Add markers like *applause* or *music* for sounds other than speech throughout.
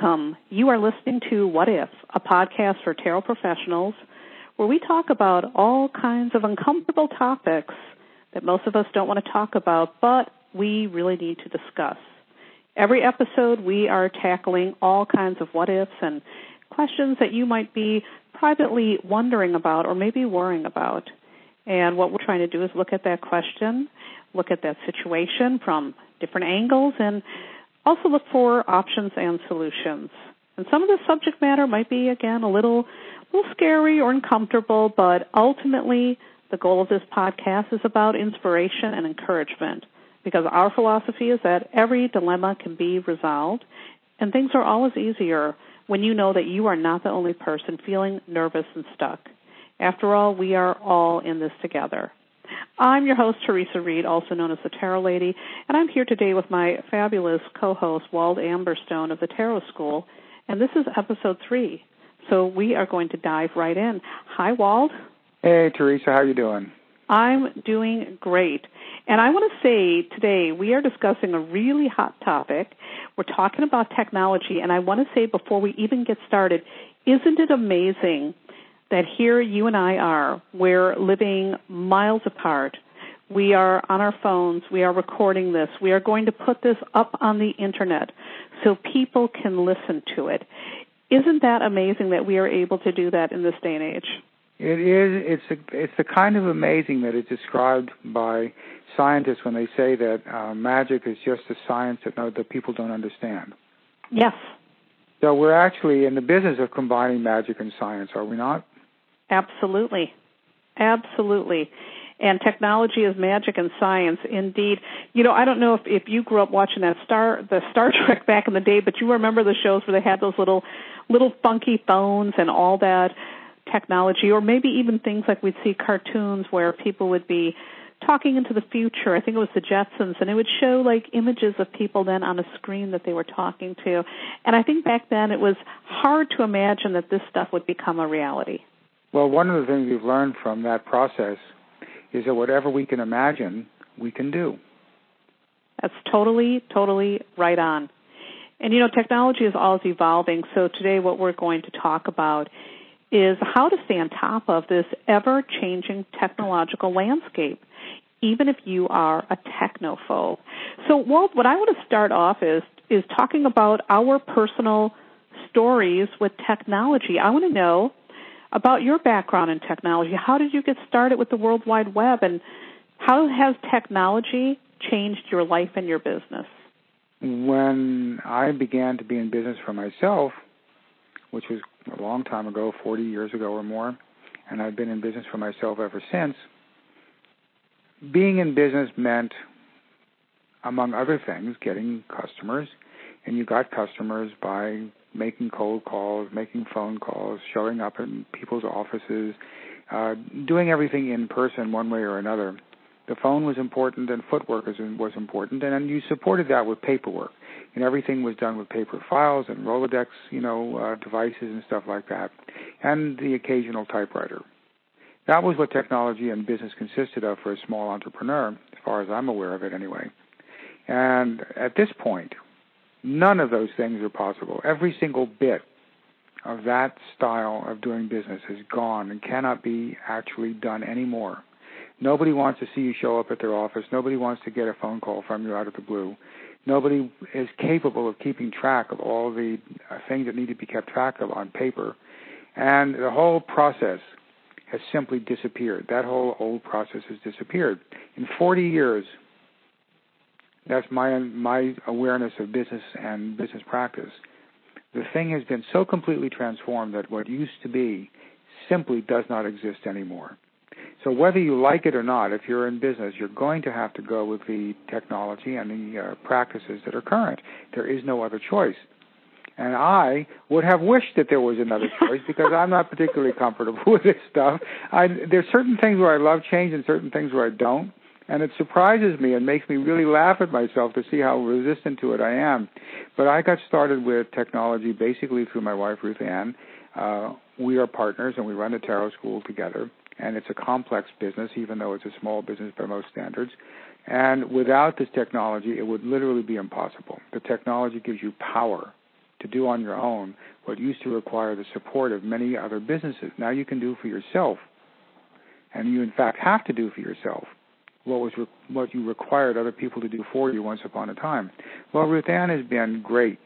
welcome. You are listening to What If, a podcast for tarot professionals where we talk about all kinds of uncomfortable topics that most of us don't want to talk about, but we really need to discuss. Every episode, we are tackling all kinds of what ifs and questions that you might be privately wondering about or maybe worrying about. And what we're trying to do is look at that question, look at that situation from different angles, and also look for options and solutions. And some of the subject matter might be, again, a little, a little scary or uncomfortable, but ultimately the goal of this podcast is about inspiration and encouragement because our philosophy is that every dilemma can be resolved and things are always easier when you know that you are not the only person feeling nervous and stuck. After all, we are all in this together. I'm your host, Theresa Reed, also known as the Tarot Lady, and I'm here today with my fabulous co-host, Wald Amberstone of the Tarot School, and this is episode three. So we are going to dive right in. Hi, Wald. Hey, Theresa. How you doing? I'm doing great. And I want to say today we are discussing a really hot topic. We're talking about technology, and I want to say before we even get started, isn't it amazing that here you and I are, we're living miles apart. We are on our phones. We are recording this. We are going to put this up on the internet so people can listen to it. Isn't that amazing that we are able to do that in this day and age? It is. It's a, it's the kind of amazing that is described by scientists when they say that uh, magic is just a science that no, that people don't understand. Yes. So we're actually in the business of combining magic and science, are we not? Absolutely. Absolutely. And technology is magic and science indeed. You know, I don't know if, if you grew up watching that Star the Star *laughs* Trek back in the day, but you remember the shows where they had those little little funky phones and all that technology or maybe even things like we'd see cartoons where people would be talking into the future. I think it was the Jetsons, and it would show like images of people then on a screen that they were talking to. And I think back then it was hard to imagine that this stuff would become a reality. Well, one of the things we've learned from that process is that whatever we can imagine, we can do. That's totally, totally right on. And you know, technology is always evolving. So today, what we're going to talk about is how to stay on top of this ever changing technological landscape, even if you are a technophobe. So, Wald, what I want to start off is is talking about our personal stories with technology. I want to know about your background in technology. How did you get started with the World Wide Web, and how has technology changed your life and your business? When I began to be in business for myself, which was a long time ago, 40 years ago or more, and I've been in business for myself ever since, being in business meant, among other things, getting customers. And you got customers by making cold calls, making phone calls, showing up in people's offices, uh, doing everything in person one way or another. The phone was important and footwork was, important, and you supported that with paperwork. And everything was done with paper files and Rolodex, you know, uh, devices and stuff like that, and the occasional typewriter. That was what technology and business consisted of for a small entrepreneur, as far as I'm aware of it anyway. And at this point, None of those things are possible. Every single bit of that style of doing business is gone and cannot be actually done anymore. Nobody wants to see you show up at their office. Nobody wants to get a phone call from you out of the blue. Nobody is capable of keeping track of all the uh, things that need to be kept track of on paper. And the whole process has simply disappeared. That whole old process has disappeared. In 40 years, that's my my awareness of business and business practice. The thing has been so completely transformed that what used to be simply does not exist anymore. So whether you like it or not, if you're in business, you're going to have to go with the technology and the uh, practices that are current. There is no other choice. And I would have wished that there was another *laughs* choice because I'm not particularly comfortable *laughs* with this stuff. I, there's certain things where I love change and certain things where I don't. And it surprises me and makes me really laugh at myself to see how resistant to it I am. But I got started with technology basically through my wife, Ruth Ann. Uh, we are partners and we run a tarot school together. And it's a complex business, even though it's a small business by most standards. And without this technology, it would literally be impossible. The technology gives you power. to do on your own what used to require the support of many other businesses. Now you can do for yourself, and you in fact have to do for yourself what was re- what you required other people to do for you once upon a time. Well, Ruth Ann has been great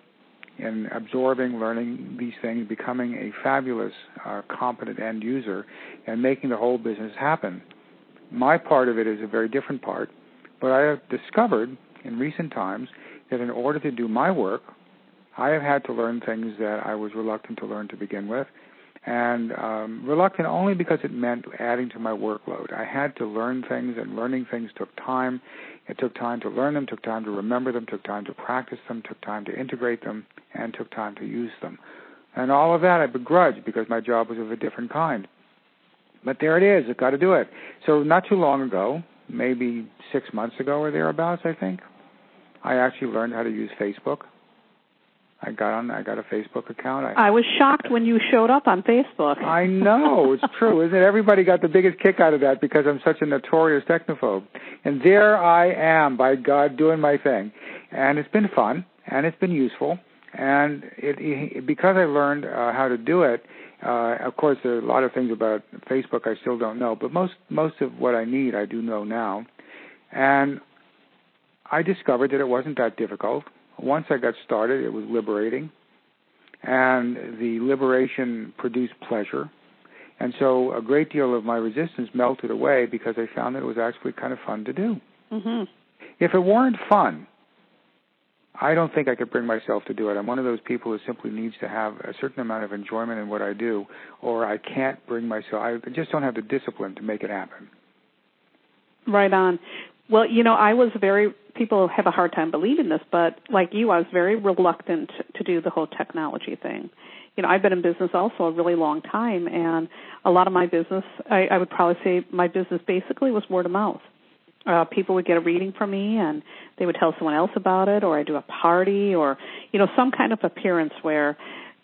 in absorbing, learning these things, becoming a fabulous, uh, competent end user, and making the whole business happen. My part of it is a very different part, but I have discovered in recent times that in order to do my work, I have had to learn things that I was reluctant to learn to begin with, and um, reluctant only because it meant adding to my workload. I had to learn things, and learning things took time. It took time to learn them, took time to remember them, took time to practice them, took time to integrate them, and took time to use them. And all of that I begrudged because my job was of a different kind. But there it is. I've got to do it. So not too long ago, maybe six months ago or thereabouts, I think, I actually learned how to use Facebook. I got on. I got a Facebook account. I, I was shocked when you showed up on Facebook. *laughs* I know it's true, isn't it? Everybody got the biggest kick out of that because I'm such a notorious technophobe, and there I am, by God, doing my thing, and it's been fun and it's been useful, and it, it because I learned uh, how to do it. Uh, of course, there are a lot of things about Facebook I still don't know, but most most of what I need I do know now, and I discovered that it wasn't that difficult once I got started, it was liberating, and the liberation produced pleasure. And so a great deal of my resistance melted away because I found that it was actually kind of fun to do. Mm-hmm. If it weren't fun, I don't think I could bring myself to do it. I'm one of those people who simply needs to have a certain amount of enjoyment in what I do, or I can't bring myself. I just don't have the discipline to make it happen. Right on. Well, you know, I was very people have a hard time believing this, but like you, I was very reluctant to do the whole technology thing. You know, I've been in business also a really long time, and a lot of my business, I, I would probably say my business basically was word of mouth. Uh, people would get a reading from me, and they would tell someone else about it, or I do a party, or you know, some kind of appearance where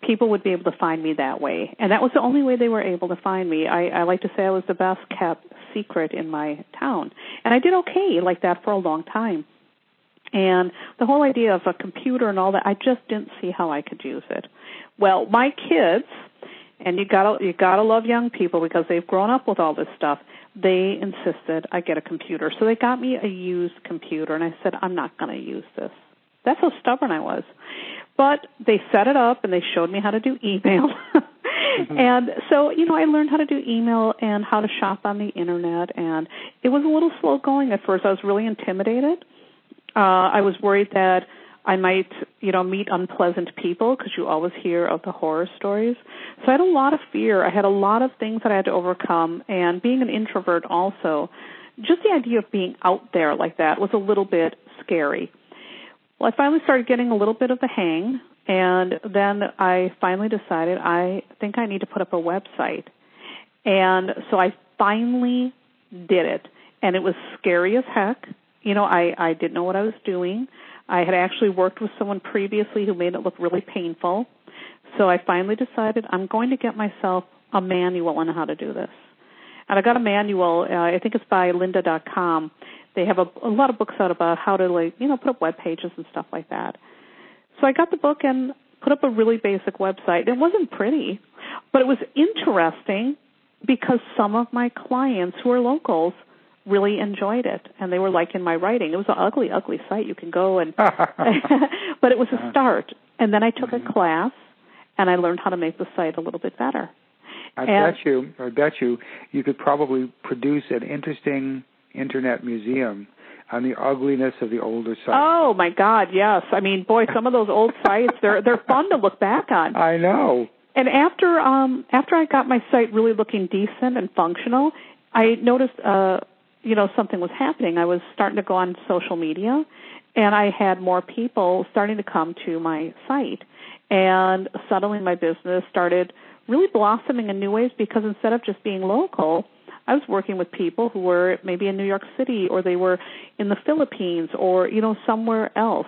people would be able to find me that way. And that was the only way they were able to find me. I, I like to say I was the best kept secret in my town. And I did okay like that for a long time. And the whole idea of a computer and all that, I just didn't see how I could use it. Well, my kids, and you gotta you gotta love young people because they've grown up with all this stuff. They insisted I get a computer, so they got me a used computer, and I said I'm not going to use this. That's how stubborn I was. But they set it up and they showed me how to do email. *laughs* *laughs* And so, you know, I learned how to do email and how to shop on the internet and it was a little slow going at first. I was really intimidated. Uh I was worried that I might, you know, meet unpleasant people because you always hear of the horror stories. So I had a lot of fear. I had a lot of things that I had to overcome and being an introvert also, just the idea of being out there like that was a little bit scary. Well, I finally started getting a little bit of the hang, and then I finally decided I think I need to put up a website. And so I finally did it, and it was scary as heck. You know, I I didn't know what I was doing. I had actually worked with someone previously who made it look really painful. So I finally decided I'm going to get myself a manual on how to do this. And I got a manual, uh, I think it's by lynda.com, they have a, a lot of books out about how to like you know put up web pages and stuff like that. So I got the book and put up a really basic website. It wasn't pretty, but it was interesting because some of my clients who are locals really enjoyed it and they were liking my writing. It was an ugly, ugly site. You can go and *laughs* *laughs* but it was a start. And then I took mm-hmm. a class and I learned how to make the site a little bit better. I and, bet you I bet you you could probably produce an interesting internet museum on the ugliness of the older sites. Oh my God, yes. I mean, boy, some of those old sites they're they're fun to look back on. I know. And after um after I got my site really looking decent and functional, I noticed uh you know something was happening. I was starting to go on social media and I had more people starting to come to my site. And suddenly my business started really blossoming in new ways because instead of just being local, I was working with people who were maybe in New York City or they were in the Philippines or, you know, somewhere else.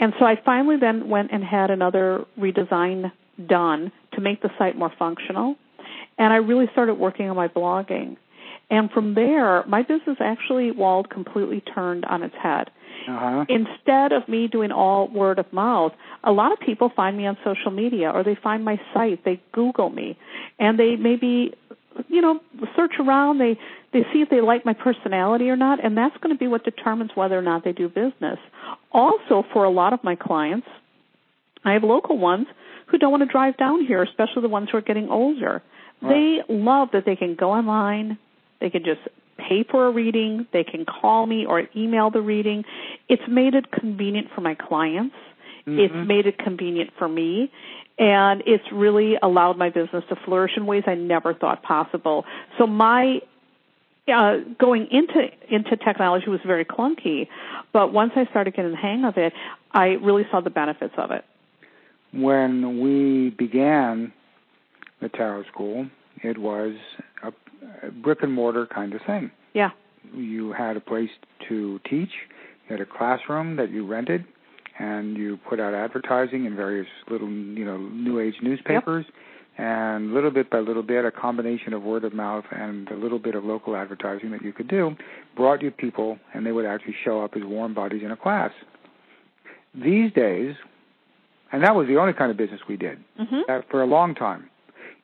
And so I finally then went and had another redesign done to make the site more functional. And I really started working on my blogging. And from there, my business actually, Wald, completely turned on its head. Uh-huh. Instead of me doing all word of mouth, a lot of people find me on social media or they find my site, they Google me, and they maybe, you know, search around, they, they see if they like my personality or not, and that's going to be what determines whether or not they do business. Also, for a lot of my clients, I have local ones who don't want to drive down here, especially the ones who are getting older. Right. They love that they can go online, they can just pay for a reading, they can call me or email the reading. It's made it convenient for my clients. Mm-hmm. It's made it convenient for me. And it's really allowed my business to flourish in ways I never thought possible. So my uh, going into into technology was very clunky, but once I started getting the hang of it, I really saw the benefits of it when we began the tarot school, it was a, a brick and mortar kind of thing. Yeah. You had a place to teach. You had a classroom that you rented, and you put out advertising in various little, you know, new age newspapers. Yep. And little bit by little bit, a combination of word of mouth and a little bit of local advertising that you could do brought you people, and they would actually show up as warm bodies in a class. These days, and that was the only kind of business we did mm-hmm. for a long time.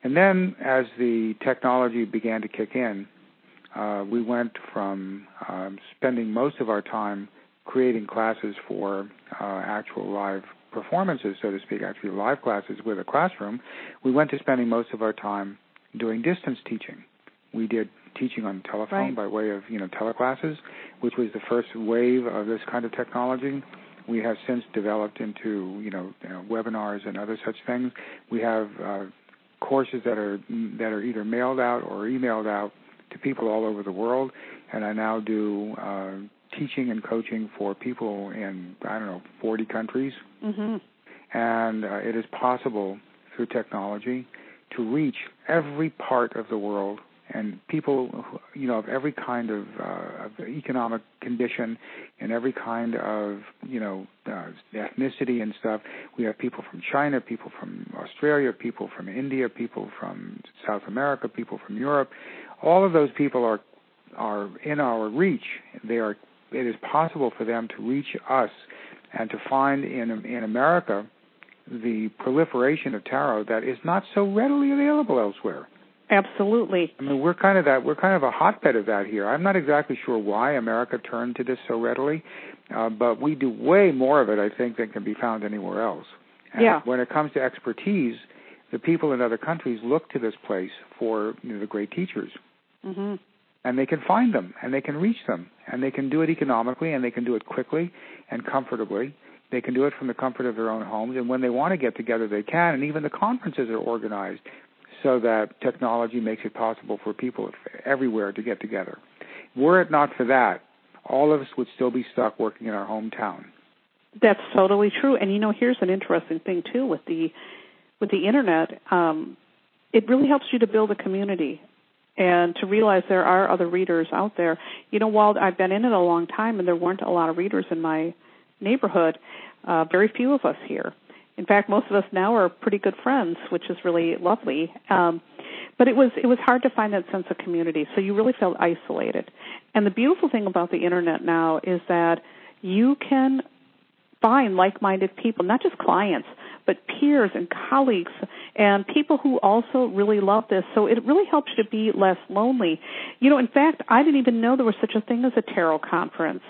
And then, as the technology began to kick in, uh, we went from um, spending most of our time creating classes for uh, actual live performances, so to speak, actually live classes with a classroom. We went to spending most of our time doing distance teaching. We did teaching on telephone right. by way of you know teleclasses, which was the first wave of this kind of technology. We have since developed into you know, you know webinars and other such things. We have uh, courses that are that are either mailed out or emailed out to people all over the world, and I now do uh, teaching and coaching for people in I don't know 40 countries. Mm-hmm. And uh, it is possible through technology to reach every part of the world and people, you know, of every kind of, uh, of economic condition and every kind of, you know, uh, ethnicity and stuff. We have people from China, people from Australia, people from India, people from South America, people from Europe. All of those people are are in our reach. They are. It is possible for them to reach us and to find in in America the proliferation of tarot that is not so readily available elsewhere. Absolutely. I mean, we're kind of that. We're kind of a hotbed of that here. I'm not exactly sure why America turned to this so readily, uh, but we do way more of it, I think, than can be found anywhere else. And yeah. When it comes to expertise, the people in other countries look to this place for you know, the great teachers. Mm-hmm. And they can find them, and they can reach them, and they can do it economically, and they can do it quickly and comfortably. They can do it from the comfort of their own homes, and when they want to get together, they can. And even the conferences are organized so that technology makes it possible for people everywhere to get together. Were it not for that, all of us would still be stuck working in our hometown. That's totally true. And you know, here's an interesting thing too with the with the internet. Um, it really helps you to build a community and to realize there are other readers out there. You know, while I've been in it a long time and there weren't a lot of readers in my neighborhood, uh, very few of us here. In fact, most of us now are pretty good friends, which is really lovely. Um, but it was it was hard to find that sense of community, so you really felt isolated. And the beautiful thing about the internet now is that you can find like-minded people, not just clients, but peers and colleagues and people who also really love this. So it really helps you to be less lonely. You know, in fact, I didn't even know there was such a thing as a tarot conference.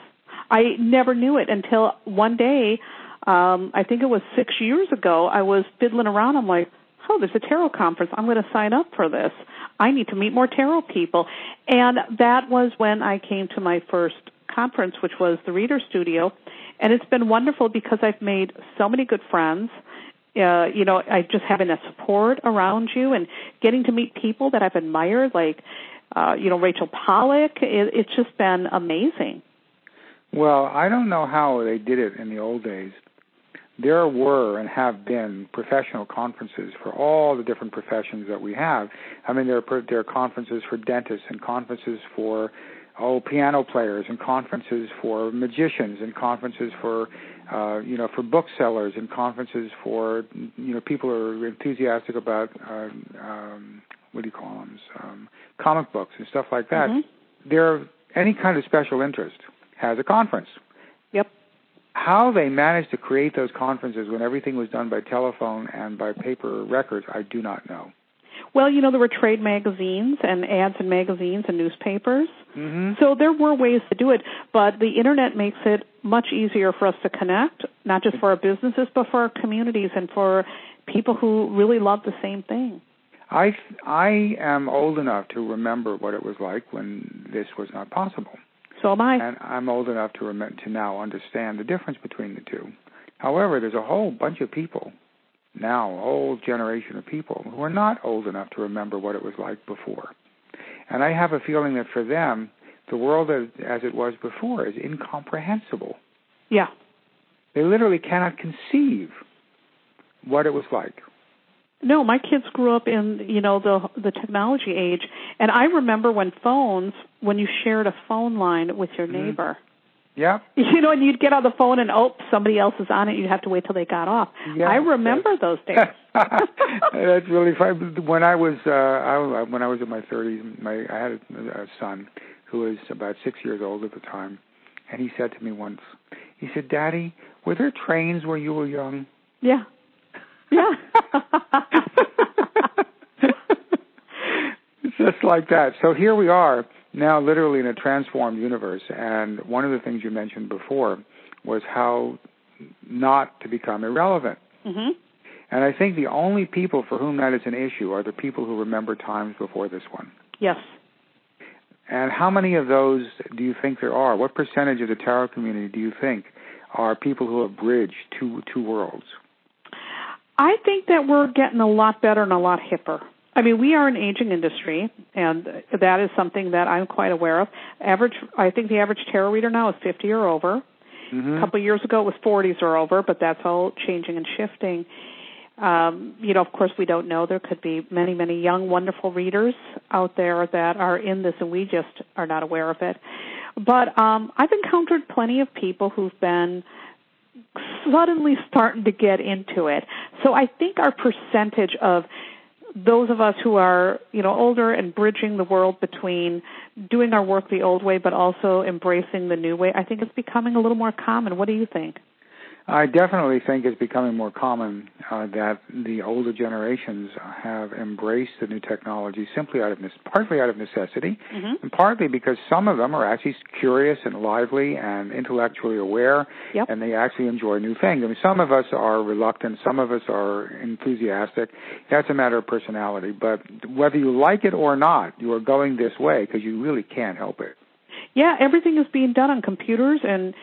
I never knew it until one day um, I think it was six years ago, I was fiddling around. I'm like, oh, there's a tarot conference. I'm going to sign up for this. I need to meet more tarot people. And that was when I came to my first conference, which was the Readers Studio. And it's been wonderful because I've made so many good friends. Uh, you know, I just having that support around you and getting to meet people that I've admired, like, uh, you know, Rachel Pollack. It, it's just been amazing. Well, I don't know how they did it in the old days, there were and have been professional conferences for all the different professions that we have. I mean, there are there are conferences for dentists and conferences for oh piano players and conferences for magicians and conferences for uh, you know for booksellers and conferences for you know people who are enthusiastic about uh, um, what do you call them um, comic books and stuff like that. Mm-hmm. They're any kind of special interest has a conference. Yep. How they managed to create those conferences when everything was done by telephone and by paper records, I do not know. Well, you know, there were trade magazines and ads in magazines and newspapers. Mm-hmm. So there were ways to do it, but the internet makes it much easier for us to connect, not just for our businesses, but for our communities and for people who really love the same thing. I I am old enough to remember what it was like when this was not possible. So am I. And I'm old enough to rem- to now understand the difference between the two. However, there's a whole bunch of people now, a whole generation of people who are not old enough to remember what it was like before. And I have a feeling that for them, the world as, as it was before is incomprehensible. Yeah. They literally cannot conceive what it was like. No, my kids grew up in you know the the technology age, and I remember when phones, when you shared a phone line with your Mhm. neighbor. Yeah. *laughs* You know, and you'd get on the phone and oh, somebody else is on it. You'd have to wait till they got off. Yeah, I remember those days. *laughs* That's really fun. When I was uh, I, when I was in my 30s, my I had a, a son who was about six years old at the time, and he said to me once, he said, "Daddy, were there trains where you were young?" Yeah. Yeah. *laughs* Just like that. So here we are now, literally in a transformed universe. And one of the things you mentioned before was how not to become irrelevant. mhm. And I think the only people for whom that is an issue are the people who remember times before this one. Yes. And how many of those do you think there are? What percentage of the tarot community do you think are people who have bridged two two worlds? I think that we're getting a lot better and a lot hipper. I mean, we are an aging industry, and that is something that I'm quite aware of. Average, I think the average tarot reader now is 50 or over. Mm-hmm. A couple of years ago, it was 40s or over, but that's all changing and shifting. Um, you know, of course, we don't know. There could be many, many young, wonderful readers out there that are in this, and we just are not aware of it. But um, I've encountered plenty of people who've been suddenly starting to get into it. So I think our percentage of those of us who are, you know, older and bridging the world between doing our work the old way but also embracing the new way, I think it's becoming a little more common. What do you think? I definitely think it's becoming more common uh, that the older generations have embraced the new technology simply out of partly out of necessity, Mhm. and partly because some of them are actually curious and lively and intellectually aware, Yep. and they actually enjoy new things. I mean, some of us are reluctant, some of us are enthusiastic. That's a matter of personality. But whether you like it or not, you are going this way because you really can't help it. Yeah, everything is being done on computers and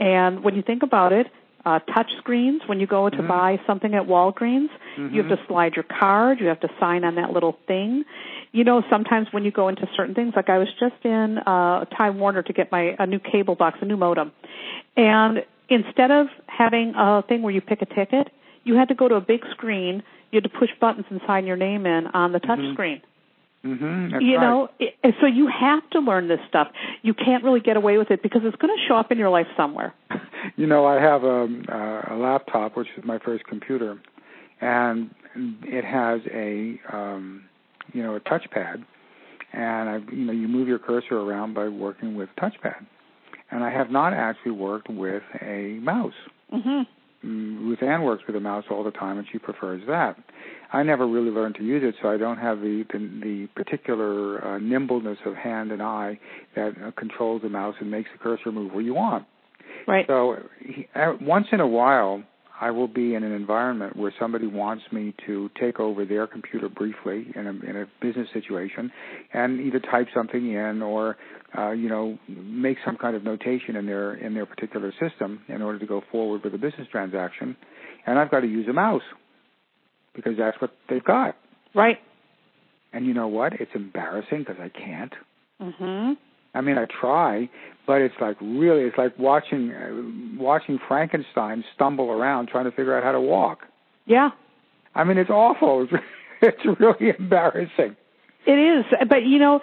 and when you think about it, uh, touch screens. When you go to Mhm. buy something at Walgreens, you have to slide your card. You have to sign on that little thing. You know, sometimes when you go into certain things, like I was just in uh, Time Warner to get my a new cable box, a new modem, and instead of having a thing where you pick a ticket, you had to go to a big screen. You had to push buttons and sign your name in on the touch Mhm. screen Mm-hmm. You right. know it, so you have to learn this stuff you can't really get away with it because it's going to show up in your life somewhere *laughs* you know, I have a, a laptop, which is my first computer, and it has a, um, you know, a touchpad, and I, you know, you move your cursor around by working with touchpad, and I have not actually worked with a mouse. mhm Mm, Ruth Ann works with a mouse all the time, and she prefers that. I never really learned to use it, so I don't have the the, the particular uh, nimbleness of hand and eye that uh, controls the mouse and makes the cursor move where you want. right So he, uh, once in a while, I will be in an environment where somebody wants me to take over their computer briefly in a, in a business situation, and either type something in or uh, you know make some kind of notation in their in their particular system in order to go forward with a business transaction, and I've got to use a mouse because that's what they've got. right And you know what? It's embarrassing because I can't. mhm I mean, I try, but it's like really, it's like watching uh, watching Frankenstein stumble around trying to figure out how to walk. yeah I mean, it's awful. *laughs* It's, it's really embarrassing. it is but you know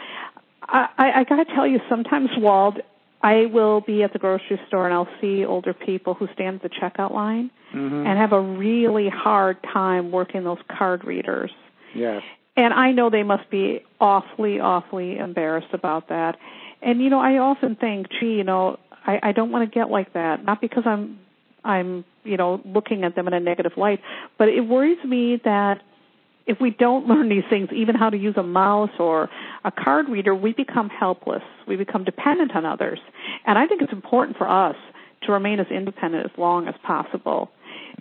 i i, I got to tell you sometimes wald i will be at the grocery store and i'll see older people who stand at the checkout line Mm-hmm. and have a really hard time working those card readers yes. And I know they must be awfully, awfully embarrassed about that. And you know, I often think, gee, you know, I, I don't want to get like that. Not because I'm I'm, you know, looking at them in a negative light, but it worries me that if we don't *laughs* learn these things, even how to use a mouse or a card reader, we become helpless. We become dependent on others. And I think it's important for us to remain as independent as long as possible.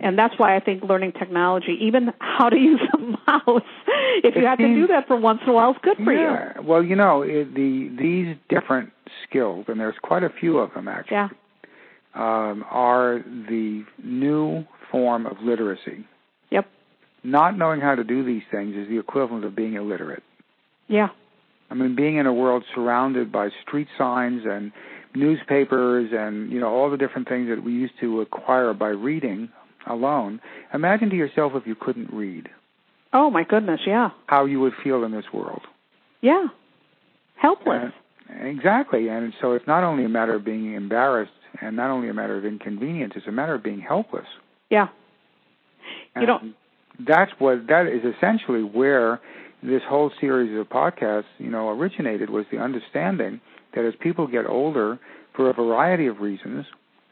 And that's why I think learning technology, even how to *laughs* use a mouse, if you have to do that for once in a while, is good for yeah. you. Well, you know, it, the these different skills, and there's quite a few of them actually, yeah. um, are the new form of literacy. Yep. Not knowing how to do these things is the equivalent of being illiterate. Yeah. I mean, being in a world surrounded by street signs and newspapers and you know all the different things that we used to acquire by reading alone. Imagine to yourself if you couldn't read. Oh my goodness, yeah. How you would feel in this world. Yeah. Helpless. And, exactly. And so it's not only a matter of being embarrassed and not only a matter of inconvenience, it's a matter of being helpless. Yeah. You don't that's what that is essentially where this whole series of podcasts, you know, originated was the understanding that as people get older, for a variety of reasons,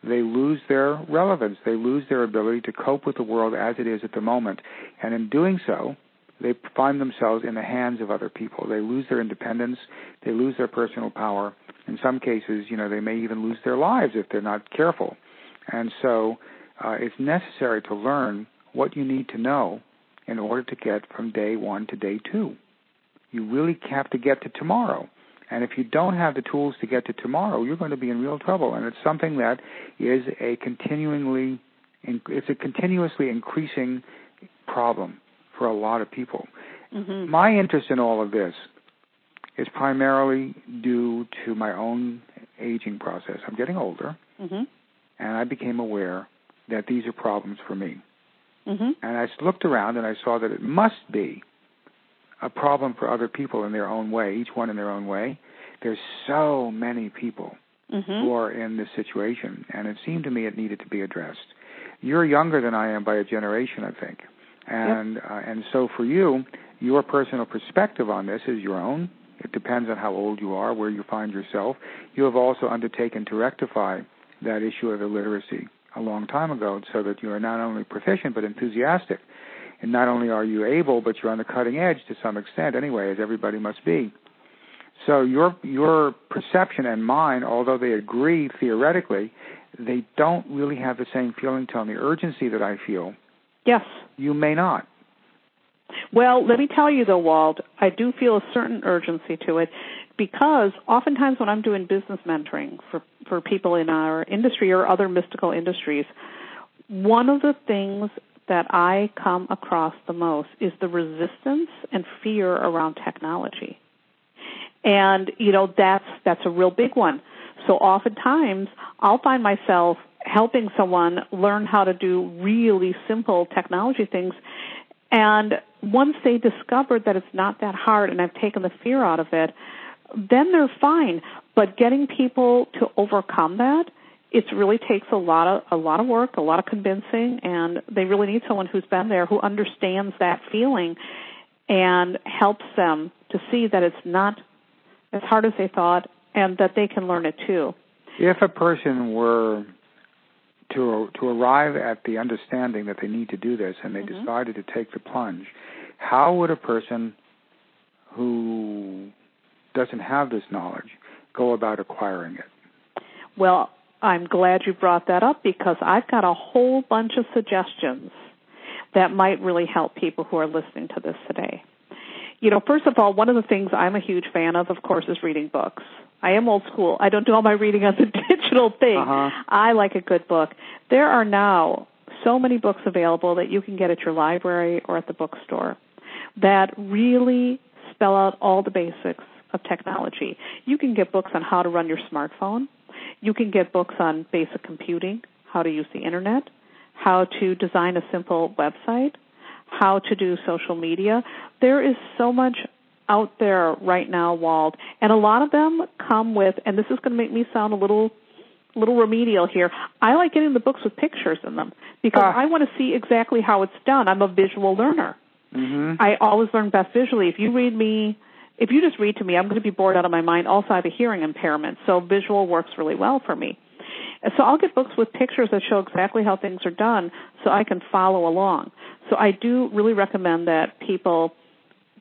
they lose their relevance. They lose their ability to cope with the world as it is at the moment. And in doing so, they find themselves in the hands of other people. They lose their independence. They lose their personal power. In some cases, you know, they may even lose their lives if they're not careful. And so, uh, it's necessary to learn what you need to know in order to get from day one to day two. You really have to get to tomorrow. And if you don't have the tools to get to tomorrow, you're going to be in real trouble. And it's something that is a continually, it's a continuously increasing problem for a lot of people. Mm-hmm. My interest in all of this is primarily due to my own aging process. I'm getting older, mm-hmm. and I became aware that these are problems for me. Mm-hmm. And I looked around and I saw that it must be a problem for other people in their own way, each one in their own way. There's so many people mm-hmm. who are in this situation, and it seemed to me it needed to be addressed. You're younger than I am by a generation, I think, and yep. uh, and so for you, your personal perspective on this is your own. It depends on how old you are, where you find yourself. You have also undertaken to rectify that issue of illiteracy a long time ago, so that you are not only proficient but enthusiastic and not only are you able, but you're on the cutting edge to some extent anyway, as everybody must be. So your your perception and mine, although they agree theoretically, they don't really have the same feeling tone. The urgency that I feel, yes, you may not. Well, let me tell you though, Wald, I do feel a certain urgency to it because oftentimes when I'm doing business mentoring for for people in our industry or other mystical industries, one of the things that I come across the most is the resistance and fear around technology. And, you know, that's, that's a real big one. So oftentimes I'll find myself helping someone learn how to do really simple technology things and once they discover that it's not that hard and I've taken the fear out of it, then they're fine. But getting people to overcome that it really takes a lot of a lot of work, a lot of convincing, and they really need someone who's been there who understands that feeling and helps them to see that it's not as hard as they thought and that they can learn it too. If a person were to to arrive at the understanding that they need to do this and they mm-hmm. decided to take the plunge, how would a person who doesn't have this knowledge go about acquiring it? Well, I'm glad you brought that up because I've got a whole bunch of suggestions that might really help people who are listening to this today. You know, first of all, one of the things I'm a huge fan of, of course, is reading books. I am old school. I don't do all my reading on the *laughs* digital thing. Uh-huh. I like a good book. There are now so many books available that you can get at your library or at the bookstore that really spell out all the basics of technology. You can get books on how to run your smartphone. You can get books on basic computing, how to use the internet, how to design a simple website, how to do social media. There is so much out there right now, Wald, and a lot of them come with, and this is going to make me sound a little little remedial here. I like getting the books with pictures in them because uh, I want to see exactly how it's done. I'm a visual learner. Mm-hmm. I always learn best visually. If you read me, if you just read to me, I'm going to be bored out of my mind. Also, I have a hearing impairment, so visual works really well for me. So I'll get books with pictures that show exactly how things are done so I can follow along. So I do really recommend that people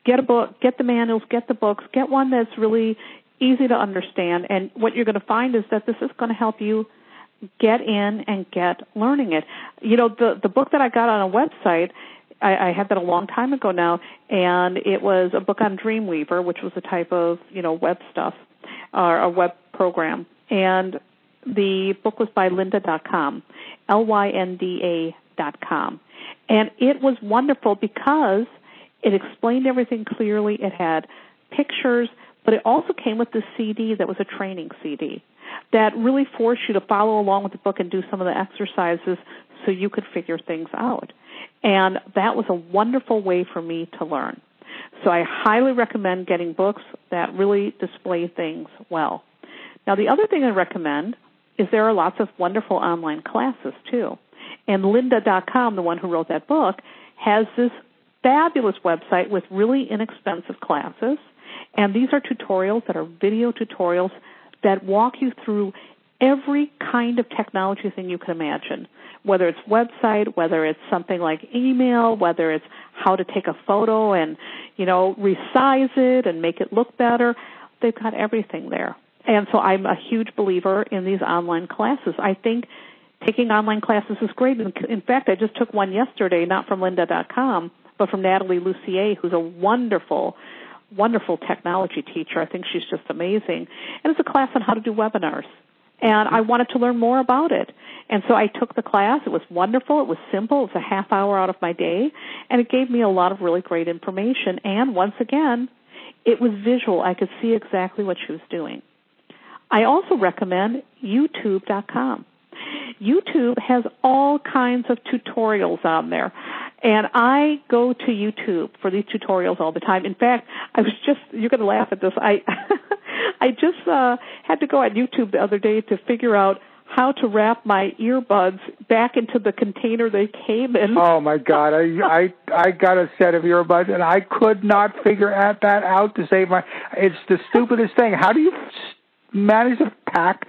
get a book, get the manuals, get the books, get one that's really easy to understand. And what you're going to find is that this is going to help you get in and get learning it. You know, the the book that I got on a website I, I had that a long time ago now, and it was a book on Dreamweaver, which was a type of you know web stuff or a web program, and the book was by Lynda.com, L Y N D A dot com, and it was wonderful because it explained everything clearly. It had pictures, but it also came with the CD that was a training CD that really forced you to follow along with the book and do some of the exercises so you could figure things out. And that was a wonderful way for me to learn. So I highly recommend getting books that really display things well. Now the other thing I recommend is there are lots of wonderful online classes too. And lynda.com, the one who wrote that book, has this fabulous website with really inexpensive classes. And these are tutorials that are video tutorials that walk you through every kind of technology thing you can imagine whether it's website, whether it's something like email, whether it's how to take a photo and, you know, resize it and make it look better. They've got everything there. And so I'm a huge believer in these online classes. I think taking online classes is great. In fact, I just took one yesterday, not from lynda.com, but from Natalie Lussier, who's a wonderful, wonderful technology teacher. I think she's just amazing. And it's a class on how to do webinars and I wanted to learn more about it. And so I took the class. It was wonderful. It was simple. It was a half hour out of my day, and it gave me a lot of really great information. And once again, it was visual. I could see exactly what she was doing. I also recommend YouTube.com. YouTube has all kinds of tutorials on there. And I go to YouTube for these tutorials all the time. In fact, I was just, you're going to laugh at this. I, *laughs* *laughs* I just uh, had to go on YouTube the other day to figure out how to wrap my earbuds back into the container they came in. Oh my God! I *laughs* I I got a set of earbuds and I could not figure out that out to save my. It's the stupidest thing. How do you manage to pack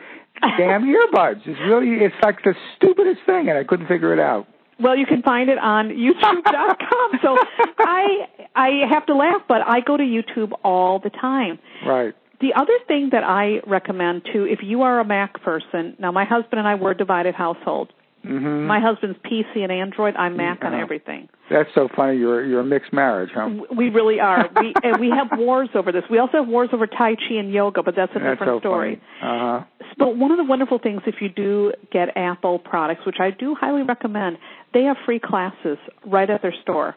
damn *laughs* earbuds? It's really it's like the stupidest thing, and I couldn't figure it out. Well, you can find it on YouTube.com. so I I have to laugh, but I go to YouTube all the time. Right. The other thing that I recommend too, if you are a Mac person, now my husband and I were a divided household. Mm-hmm. My husband's PC and Android. I'm Mac on everything. That's so funny. You're you're a mixed marriage, huh? We really are. we *laughs* and we have wars over this. We also have wars over Tai Chi and yoga, but that's a that's different so story. Uh huh. But one of the wonderful things, if you do get Apple products, which I do highly recommend, they have free classes right at their store.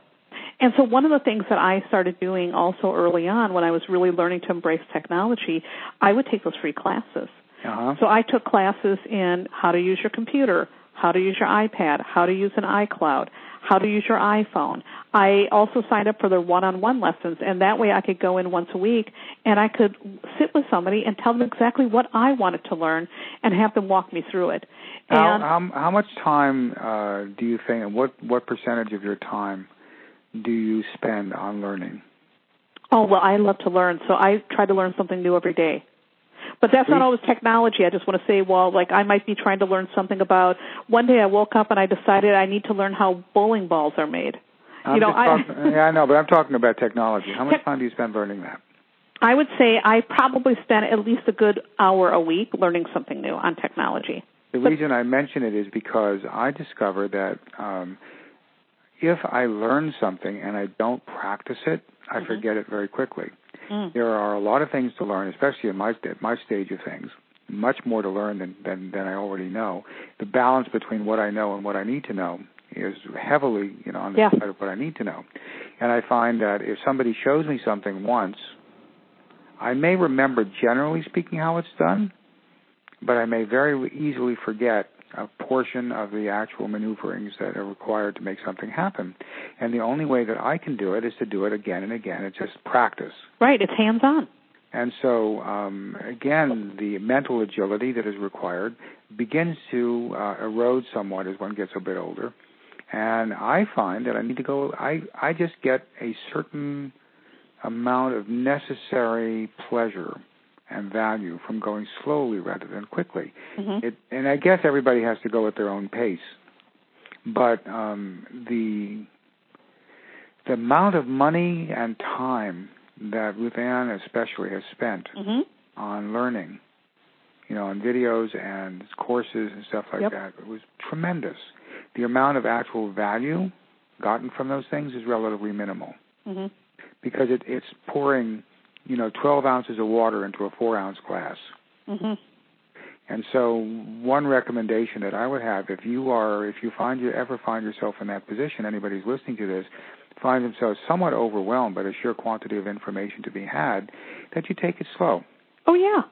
And so one of the things that I started doing also early on when I was really learning to embrace technology, I would take those free classes. Uh-huh. So I took classes in how to use your computer, how to use your iPad, how to use an iCloud, how to use your iPhone. I also signed up for their one-on-one lessons, and that way I could go in once a week and I could sit with somebody and tell them exactly what I wanted to learn and have them walk me through it. How And how, how much time uh, do you think, and what what percentage of your time do you spend on learning? oh well, I love to learn, so I try to learn something new every day. But that's not always technology. I just want to say, well, like I might be trying to learn something about. One day I woke up and I decided I need to learn how bowling balls are made. I'm you know, I talking, *laughs* yeah, I know, but I'm talking about technology. How much time do you spend learning that? I would say I probably spend at least a good hour a week learning something new on technology. The But- reason I mention it is because I discovered that um, if I learn something and I don't practice it, I Mhm. forget it very quickly. Mm. There are a lot of things to learn, especially in my at my stage of things. Much more to learn than, than than I already know. The balance between what I know and what I need to know is heavily, you know, on the Yeah. side of what I need to know. And I find that if somebody shows me something once, I may remember generally speaking how it's done, but I may very easily forget a portion of the actual maneuverings that are required to make something happen. And the only way that I can do it is to do it again and again. It's just practice. Right, it's hands-on. And so, um, again, the mental agility that is required begins to uh, erode somewhat as one gets a bit older. And I find that I need to go. I I just get a certain amount of necessary pleasure and value from going slowly rather than quickly. Mm-hmm. It, and I guess everybody has to go at their own pace. But um, the the amount of money and time that Ruth Ann especially has spent Mm-hmm. on learning, you know, on videos and courses and stuff like Yep. that, it was tremendous. The amount of actual value gotten from those things is relatively minimal Mm-hmm. because it, it's pouring, you know, 12 ounces of water into a four ounce glass. Mm-hmm. And so, one recommendation that I would have, if you are, if you find you ever find yourself in that position, anybody who's listening to this, find themselves somewhat overwhelmed by the sheer quantity of information to be had, that you take it slow. Oh yeah.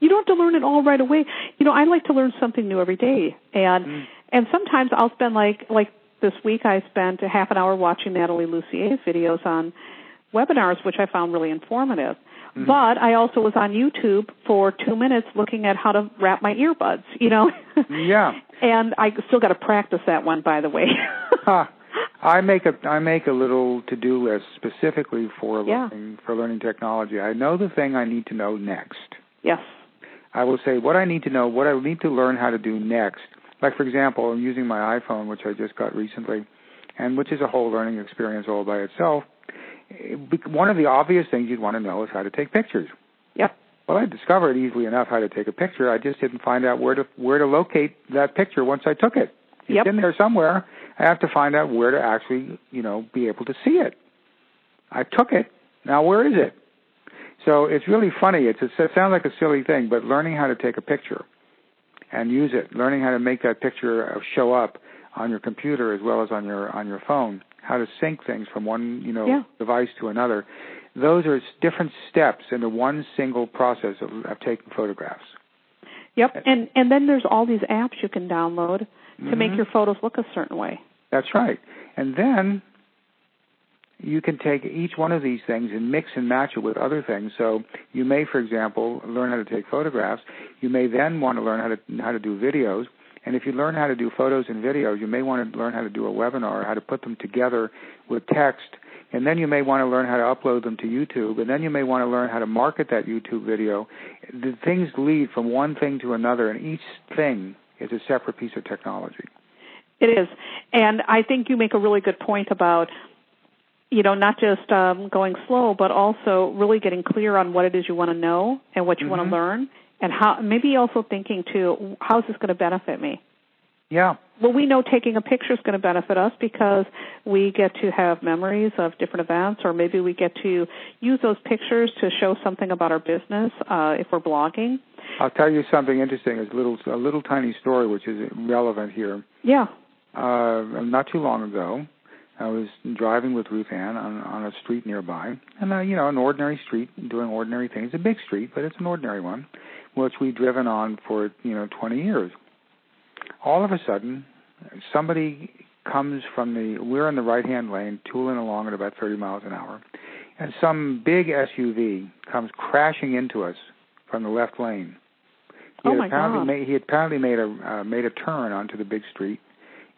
You don't have to learn it all right away. You know, I like to learn something new every day. And Mm. and sometimes I'll spend like like this week I spent a half an hour watching Natalie Lussier's videos on webinars which I found really informative. Mhm. But I also was on YouTube for 2 minutes looking at how to wrap my earbuds, you know. *laughs* Yeah. and I still got to practice that one by the way. *laughs* Huh. I make a I make a little to do list specifically for Yeah. learning for learning technology. I know the thing I need to know next. yes. I will say what I need to know, what I need to learn how to do next. Like for example, I'm using my iPhone, which I just got recently, and which is a whole learning experience all by itself. One of the obvious things you'd want to know is how to take pictures. Yep. Well, I discovered easily enough how to take a picture. I just didn't find out where to where to locate that picture once I took it. It's Yep. in there somewhere. I have to find out where to actually, you know, be able to see it. I took it. Now where is it? So it's really funny. It's, it sounds like a silly thing, but learning how to take a picture and use it, learning how to make that picture uh, show up on your computer as well as on your on your phone, how to sync things from one you know Yeah. device to another. Those are different steps in the one single process of, of taking photographs. Yep. And and then there's all these apps you can download to make Mhm. your photos look a certain way. That's right. And then you can take each one of these things and mix and match it with other things. So you may, for example, learn how to take photographs. You may then want to learn how to how to do videos. And if you learn how to do photos and videos, you may want to learn how to do a webinar, how to put them together with text. And then you may want to learn how to upload them to YouTube. And then you may want to learn how to market that YouTube video. The things lead from one thing to another, and each thing is a separate piece of technology. It is. And I think you make a really good point about you know, not just um, going slow, but also really getting clear on what it is you want to know and what you want Mhm. to learn, and how maybe also thinking too, how's this going to benefit me? Yeah. Well, we know taking a picture is going to benefit us because we get to have memories of different events, or maybe we get to use those pictures to show something about our business uh, if we're blogging. I'll tell you something interesting. A little, a little tiny story which is relevant here. Yeah. Uh, not too long ago, I was driving with Ruth Ann on, on a street nearby, and uh, you know, an ordinary street, doing ordinary things. A big street, but it's an ordinary one, which we've driven on for you know 20 years. All of a sudden, somebody comes from the. We're in the right-hand lane, tooling along at about 30 miles an hour, and some big SUV comes crashing into us from the left lane. He Oh, my apparently God. Made, he had apparently made a uh, made a turn onto the big street,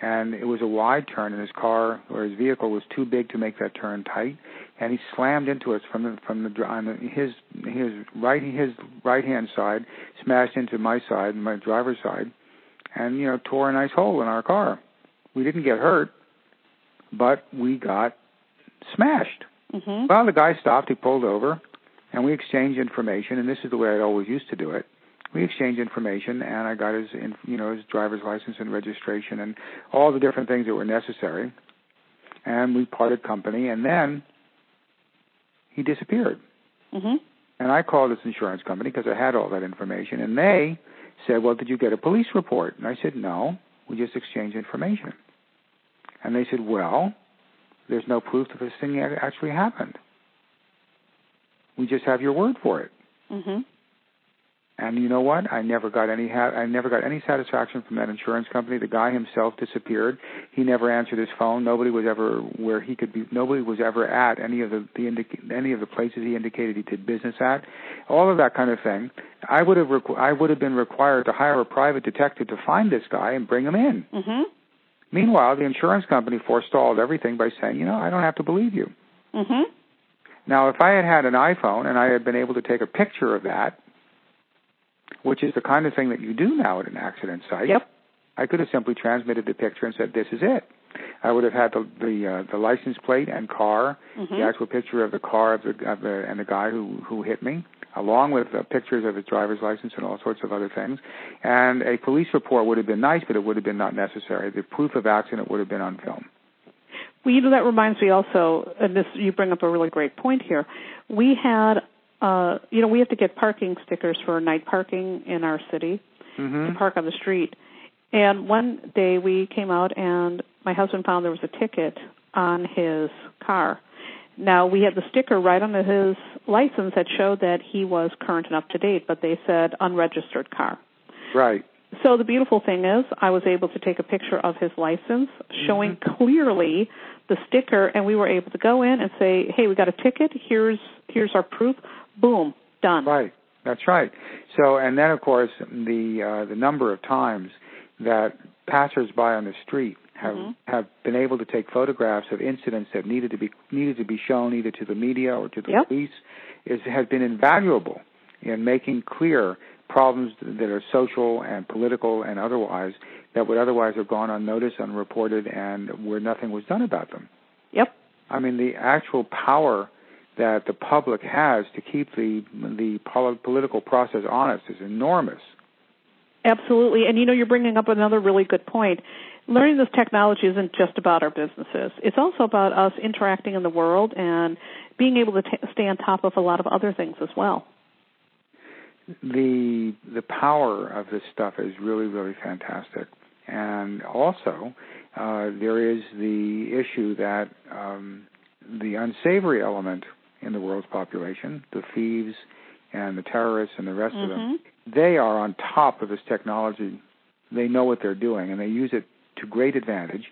and it was a wide turn, and his car or his vehicle was too big to make that turn tight, and he slammed into us from the from the on the, his his right his right hand side, smashed into my side, my driver's side, and you know tore a nice hole in our car. We didn't get hurt, but we got smashed. Mhm. Well, the guy stopped. He pulled over, and we exchanged information. And this is the way I always used to do it. We exchanged information, and I got his, you know, his driver's license and registration, and all the different things that were necessary. And we parted company. And then he disappeared. Mhm. And I called his insurance company because I had all that information. And they said, Well, did you get a police report? And I said, No, we just exchanged information. And they said, Well, there's no proof that this thing actually happened. We just have your word for it. Mhm. And you know what? I never got any ha- I never got any satisfaction from that insurance company. The guy himself disappeared. He never answered his phone. Nobody was ever where he could be. Nobody was ever at any of the, the indica- any of the places he indicated he did business at. All of that kind of thing. I would have requ- I would have been required to hire a private detective to find this guy and bring him in. Mhm. Meanwhile, the insurance company forestalled everything by saying, you know, I don't have to believe you. Mhm. Now, if I had had an iPhone and I had been able to take a picture of that, which is the kind of thing that you do now at an accident site, Yep. I could have simply transmitted the picture and said, "This is it." I would have had the the, uh, the license plate and car, Mhm. the actual picture of the car of the, of the and the guy who who hit me, along with uh, pictures of his driver's license and all sorts of other things. And a police report would have been nice, but it would have been not necessary. The proof of accident would have been on film. Well, you know that reminds me also, and this you bring up a really great point here. We had, uh, you know, we have to get parking stickers for night parking in our city Mm-hmm. to park on the street. And one day we came out and my husband found there was a ticket on his car. Now we had the sticker right on his license that showed that he was current and up to date, but they said unregistered car. Right. So the beautiful thing is, I was able to take a picture of his license showing clearly the sticker, and we were able to go in and say, "Hey, we got a ticket. Here's here's our proof. Boom, done." Right. That's right. So, and then of course the uh, the number of times that passersby on the street have Mhm. have been able to take photographs of incidents that needed to be needed to be shown either to the media or to the Yep. police is has been invaluable in making clear problems that are social and political and otherwise that would otherwise have gone unnoticed, unreported, and where nothing was done about them. Yep. I mean, the actual power that the public has to keep the the pol- political process honest is enormous. Absolutely. And you know, you're bringing up another really good point. Learning this technology isn't just about our businesses. It's also about us interacting in the world and being able to t- stay on top of a lot of other things as well. The the power of this stuff is really really fantastic, and also uh, there is the issue that um, the unsavory element in the world's population, the thieves and the terrorists and the rest of them, they are on top of this technology. They know what they're doing and they use it to great advantage.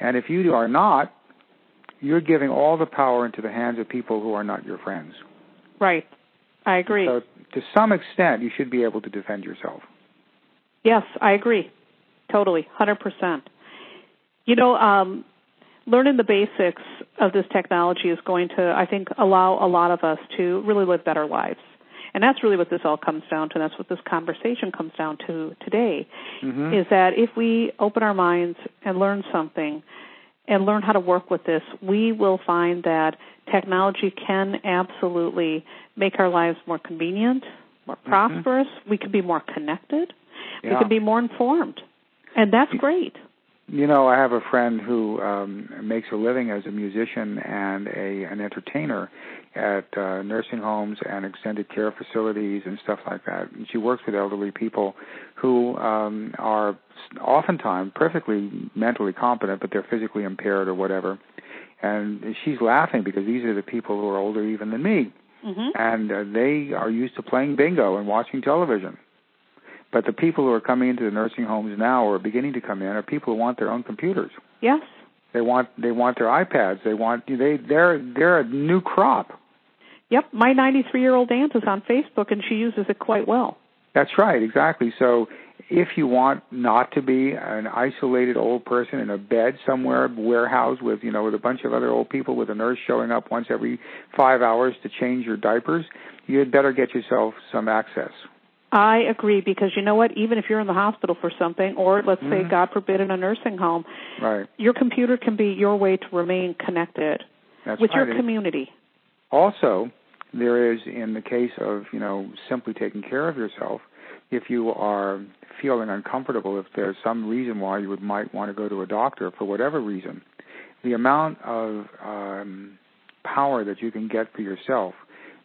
And if you are not, you're giving all the power into the hands of people who are not your friends. Right. I agree. So, to some extent, you should be able to defend yourself. Yes, I agree. Totally, 100%. You know, um, learning the basics of this technology is going to, I think, allow a lot of us to really live better lives. And that's really what this all comes down to. And That's what this conversation comes down to today. Mhm. Is that if we open our minds and learn something and learn how to work with this, we will find that technology can absolutely make our lives more convenient, more prosperous. We can be more connected. We can be more informed. And that's great. You know, I have a friend who um, makes a living as a musician and a an entertainer at uh, nursing homes and extended care facilities and stuff like that. And she works with elderly people who um, are oftentimes perfectly mentally competent, but they're physically impaired or whatever. And she's laughing because these are the people who are older even than me, hmm and uh, they are used to playing bingo and watching television. But the people who are coming into the nursing homes now or beginning to come in are people who want their own computers. Yes. They want they want their iPads. They want they they're they're a new crop. Yep. My 93 year old aunt is on Facebook and she uses it quite well. That's right, exactly. So if you want not to be an isolated old person in a bed somewhere, warehouse with you know with a bunch of other old people with a nurse showing up once every five hours to change your diapers, you had better get yourself some access. I agree because you know what? Even if you're in the hospital for something, or let's say, Mhm. God forbid, in a nursing home, Right. your computer can be your way to remain connected That's with right. your community. Also, there is in the case of you know simply taking care of yourself, if you are feeling uncomfortable, if there's some reason why you would might want to go to a doctor for whatever reason, the amount of um, power that you can get for yourself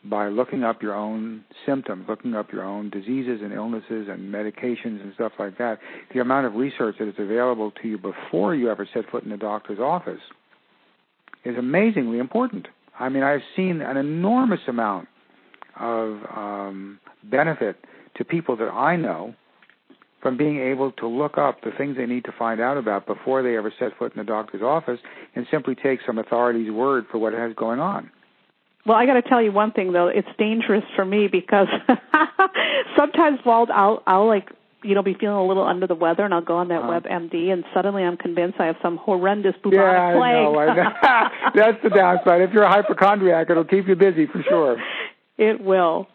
by looking up your own symptoms, looking up your own diseases and illnesses and medications and stuff like that, the amount of research that is available to you before you ever set foot in a doctor's office is amazingly important. I mean, I've seen an enormous amount of um, benefit to people that I know from being able to look up the things they need to find out about before they ever set foot in a doctor's office and simply take some authority's word for what has going on. Well, I got to tell you one thing though. It's dangerous for me because *laughs* sometimes, Wald, I'll I'll like you know, be feeling a little under the weather, and I'll go on that Uh-huh. WebMD, and suddenly I'm convinced I have some horrendous bubonic yeah, I plague. know. I know. *laughs* That's the downside. If you're a hypochondriac, it'll keep you busy for sure. *laughs* It will.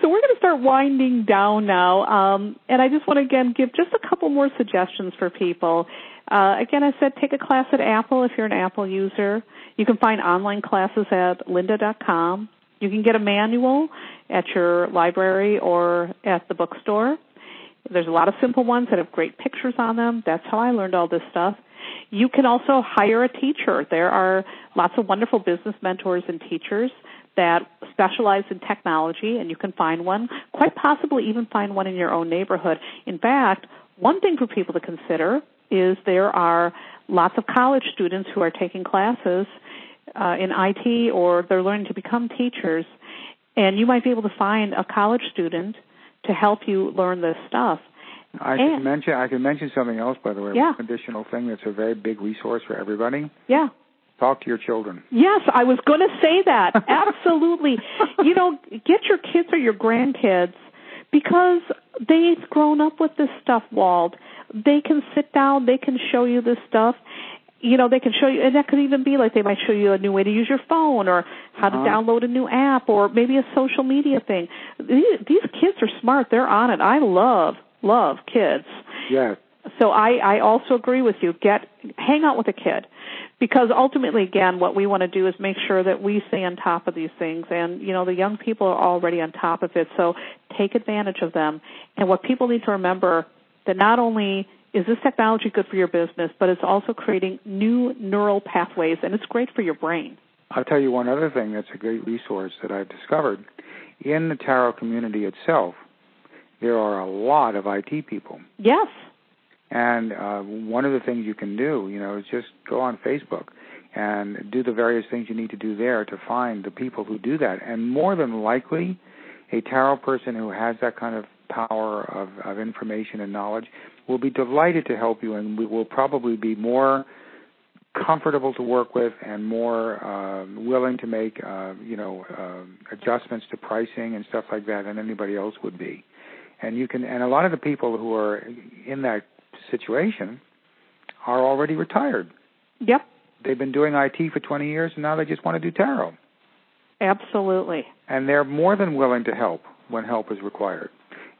So we're going to start winding down now, um, and I just want to again give just a couple more suggestions for people. Uh, again, I said take a class at Apple if you're an Apple user. You can find online classes at lynda.com. You can get a manual at your library or at the bookstore. There's a lot of simple ones that have great pictures on them. That's how I learned all this stuff. You can also hire a teacher. There are lots of wonderful business mentors and teachers that specialize in technology, and you can find one, quite possibly even find one in your own neighborhood. In fact, one thing for people to consider is there are lots of college students who are taking classes uh, in IT or they're learning to become teachers, and you might be able to find a college student to help you learn this stuff. I And- can mention I can mention something else by the way. Yeah. Additional thing that's a very big resource for everybody. Yeah. Talk to your children. Yes, I was going to say that. *laughs* Absolutely. you know, get your kids or your grandkids because they've grown up with this stuff, Wald. They can sit down, they can show you this stuff. You know, they can show you, and that could even be like they might show you a new way to use your phone or how to Uh-huh. download a new app or maybe a social media thing. These, these kids are smart. They're on it. I love, love kids. Yes. So I, I also agree with you. Get hang out with a kid because ultimately, again, what we want to do is make sure that we stay on top of these things. And you know, the young people are already on top of it. So take advantage of them. And what people need to remember that not only is this technology good for your business, but it's also creating new neural pathways, and it's great for your brain. I'll tell you one other thing that's a great resource that I've discovered. In the tarot community itself, there are a lot of IT people. Yes. And uh, one of the things you can do, you know, is just go on Facebook and do the various things you need to do there to find the people who do that. And more than likely, a tarot person who has that kind of power of, of information and knowledge we'll be delighted to help you and we will probably be more comfortable to work with and more uh, willing to make uh, you know uh, adjustments to pricing and stuff like that than anybody else would be. And you can and a lot of the people who are in that situation are already retired. Yep. They've been doing IT for 20 years and now they just want to do tarot. Absolutely. And they're more than willing to help when help is required.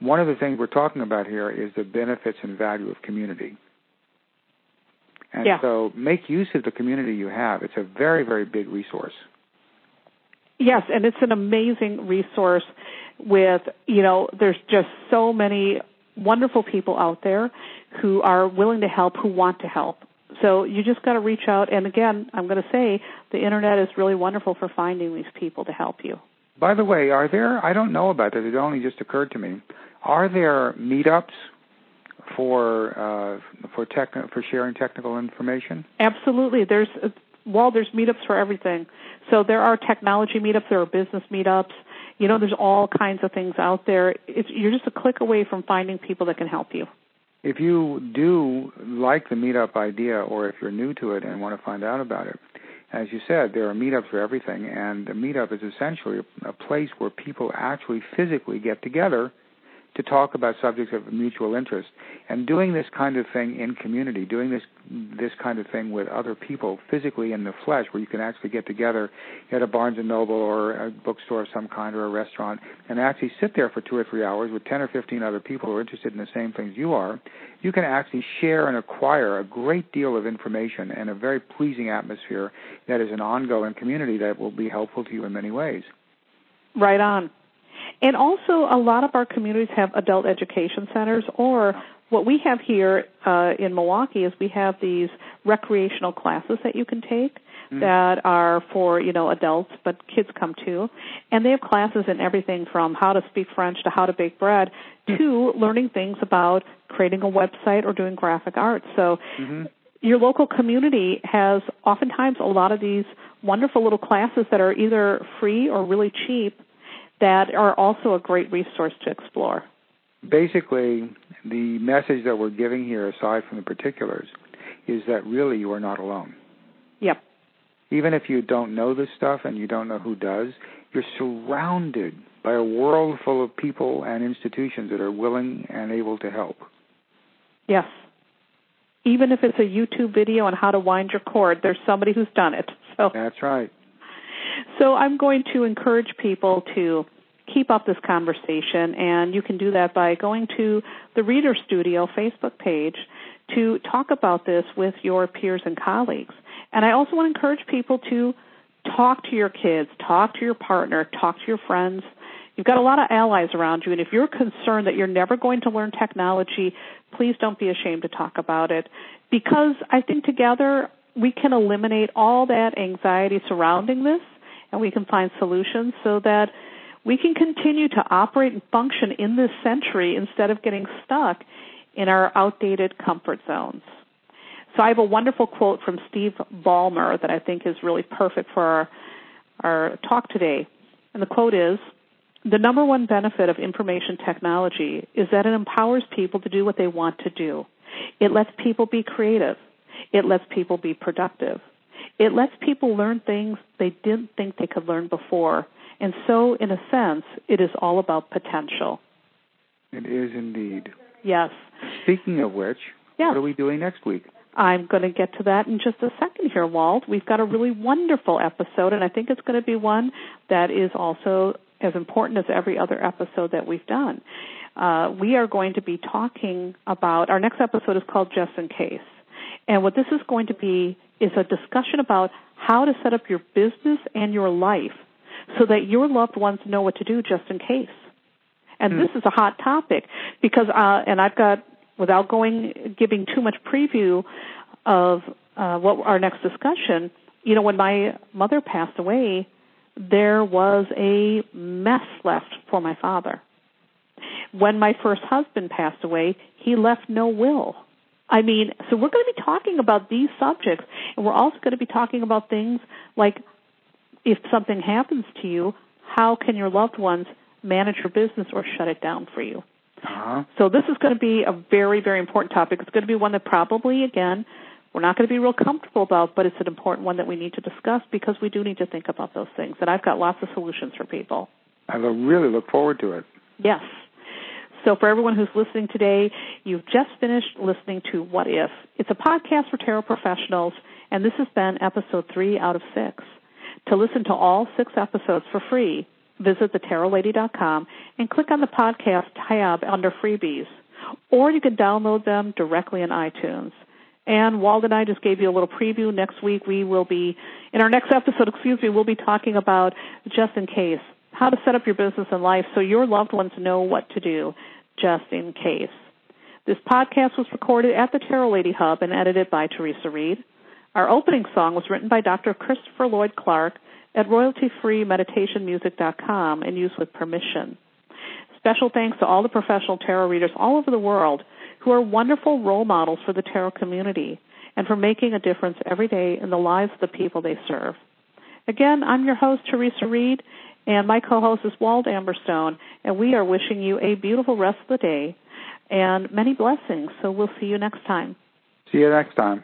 One of the things we're talking about here is the benefits and value of community. And Yeah. so make use of the community you have. It's a very, very big resource. Yes, and it's an amazing resource with, you know, there's just so many wonderful people out there who are willing to help, who want to help. So you just got to reach out. And again, I'm going to say the internet is really wonderful for finding these people to help you. By the way, are there, I don't know about this, it only just occurred to me, are there meetups for uh, for tech, for sharing technical information? Absolutely. There's well, there's meetups for everything. So there are technology meetups, there are business meetups. You know, there's all kinds of things out there. It's, you're just a click away from finding people that can help you. If you do like the meetup idea, or if you're new to it and want to find out about it, as you said, there are meetups for everything, and a meetup is essentially a, a place where people actually physically get together to talk about subjects of mutual interest. And doing this kind of thing in community, doing this this kind of thing with other people physically in the flesh, where you can actually get together at a Barnes and Noble or a bookstore of some kind or a restaurant, and actually sit there for two or three hours with ten or fifteen other people who are interested in the same things you are, you can actually share and acquire a great deal of information and a very pleasing atmosphere that is an ongoing community that will be helpful to you in many ways. Right on. And also, a lot of our communities have adult education centers, or what we have here uh, in Milwaukee is we have these recreational classes that you can take Mm. that are for you know adults, but kids come too, and they have classes in everything from how to speak French to how to bake bread to learning things about creating a website or doing graphic art. So. Mm-hmm. Your local community has oftentimes a lot of these wonderful little classes that are either free or really cheap that are also a great resource to explore. Basically, the message that we're giving here, aside from the particulars, is that really you are not alone. Yep. Even if you don't know this stuff and you don't know who does, you're surrounded by a world full of people and institutions that are willing and able to help. Yes. Even if it's a YouTube video on how to wind your cord, there's somebody who's done it. So That's right. So I'm going to encourage people to keep up this conversation and you can do that by going to the Readers Studio Facebook page to talk about this with your peers and colleagues. And I also want to encourage people to talk to your kids, talk to your partner, talk to your friends. You've got a lot of allies around you, and if you're concerned that you're never going to learn technology, please don't be ashamed to talk about it. Because I think together we can eliminate all that anxiety surrounding this, and we can find solutions so that we can continue to operate and function in this century instead of getting stuck in our outdated comfort zones. So I have a wonderful quote from Steve Ballmer that I think is really perfect for our, our talk today. And the quote is, the number one benefit of information technology is that it empowers people to do what they want to do. It lets people be creative. It lets people be productive. It lets people learn things they didn't think they could learn before. And so, in a sense, it is all about potential. It is indeed. Yes. Speaking of which, yes. what are we doing next week? I'm going to get to that in just a second here, Wald. We've got a really wonderful episode, and I think it's going to be one that is also as important as every other episode that we've done. Uh, we are going to be talking about, our next episode is called Just in Case. And what this is going to be is a discussion about how to set up your business and your life so that your loved ones know what to do just in case. And hmm. this is a hot topic because, uh, and I've got, without going, giving too much preview of uh, what our next discussion, you know, when my mother passed away, there was a mess left for my father. When my first husband passed away, he left no will. I mean, so we're going to be talking about these subjects, and we're also going to be talking about things like if something happens to you, how can your loved ones manage your business or shut it down for you? Uh-huh. So this is going to be a very, very important topic. It's going to be one that probably, again, we're not going to be real comfortable about, but it's an important one that we need to discuss because we do need to think about those things. And I've got lots of solutions for people. I really look forward to it. Yes. So for everyone who's listening today, you've just finished listening to What If. It's a podcast for tarot professionals, and this has been episode three out of six. To listen to all six episodes for free, visit thetarotlady.com and click on the podcast tab under freebies. Or you can download them directly in iTunes. And Wald and I just gave you a little preview. Next week we will be, in our next episode, excuse me, we'll be talking about just in case, how to set up your business and life so your loved ones know what to do just in case. This podcast was recorded at the Tarot Lady Hub and edited by Theresa Reed. Our opening song was written by Dr. Christopher Lloyd Clark at royaltyfreemeditationmusic.com and used with permission. Special thanks to all the professional tarot readers all over the world who are wonderful role models for the tarot community and for making a difference every day in the lives of the people they serve. Again, I'm your host, Theresa Reed, and my co-host is Wald Amberstone, and we are wishing you a beautiful rest of the day and many blessings. So we'll see you next time. See you next time.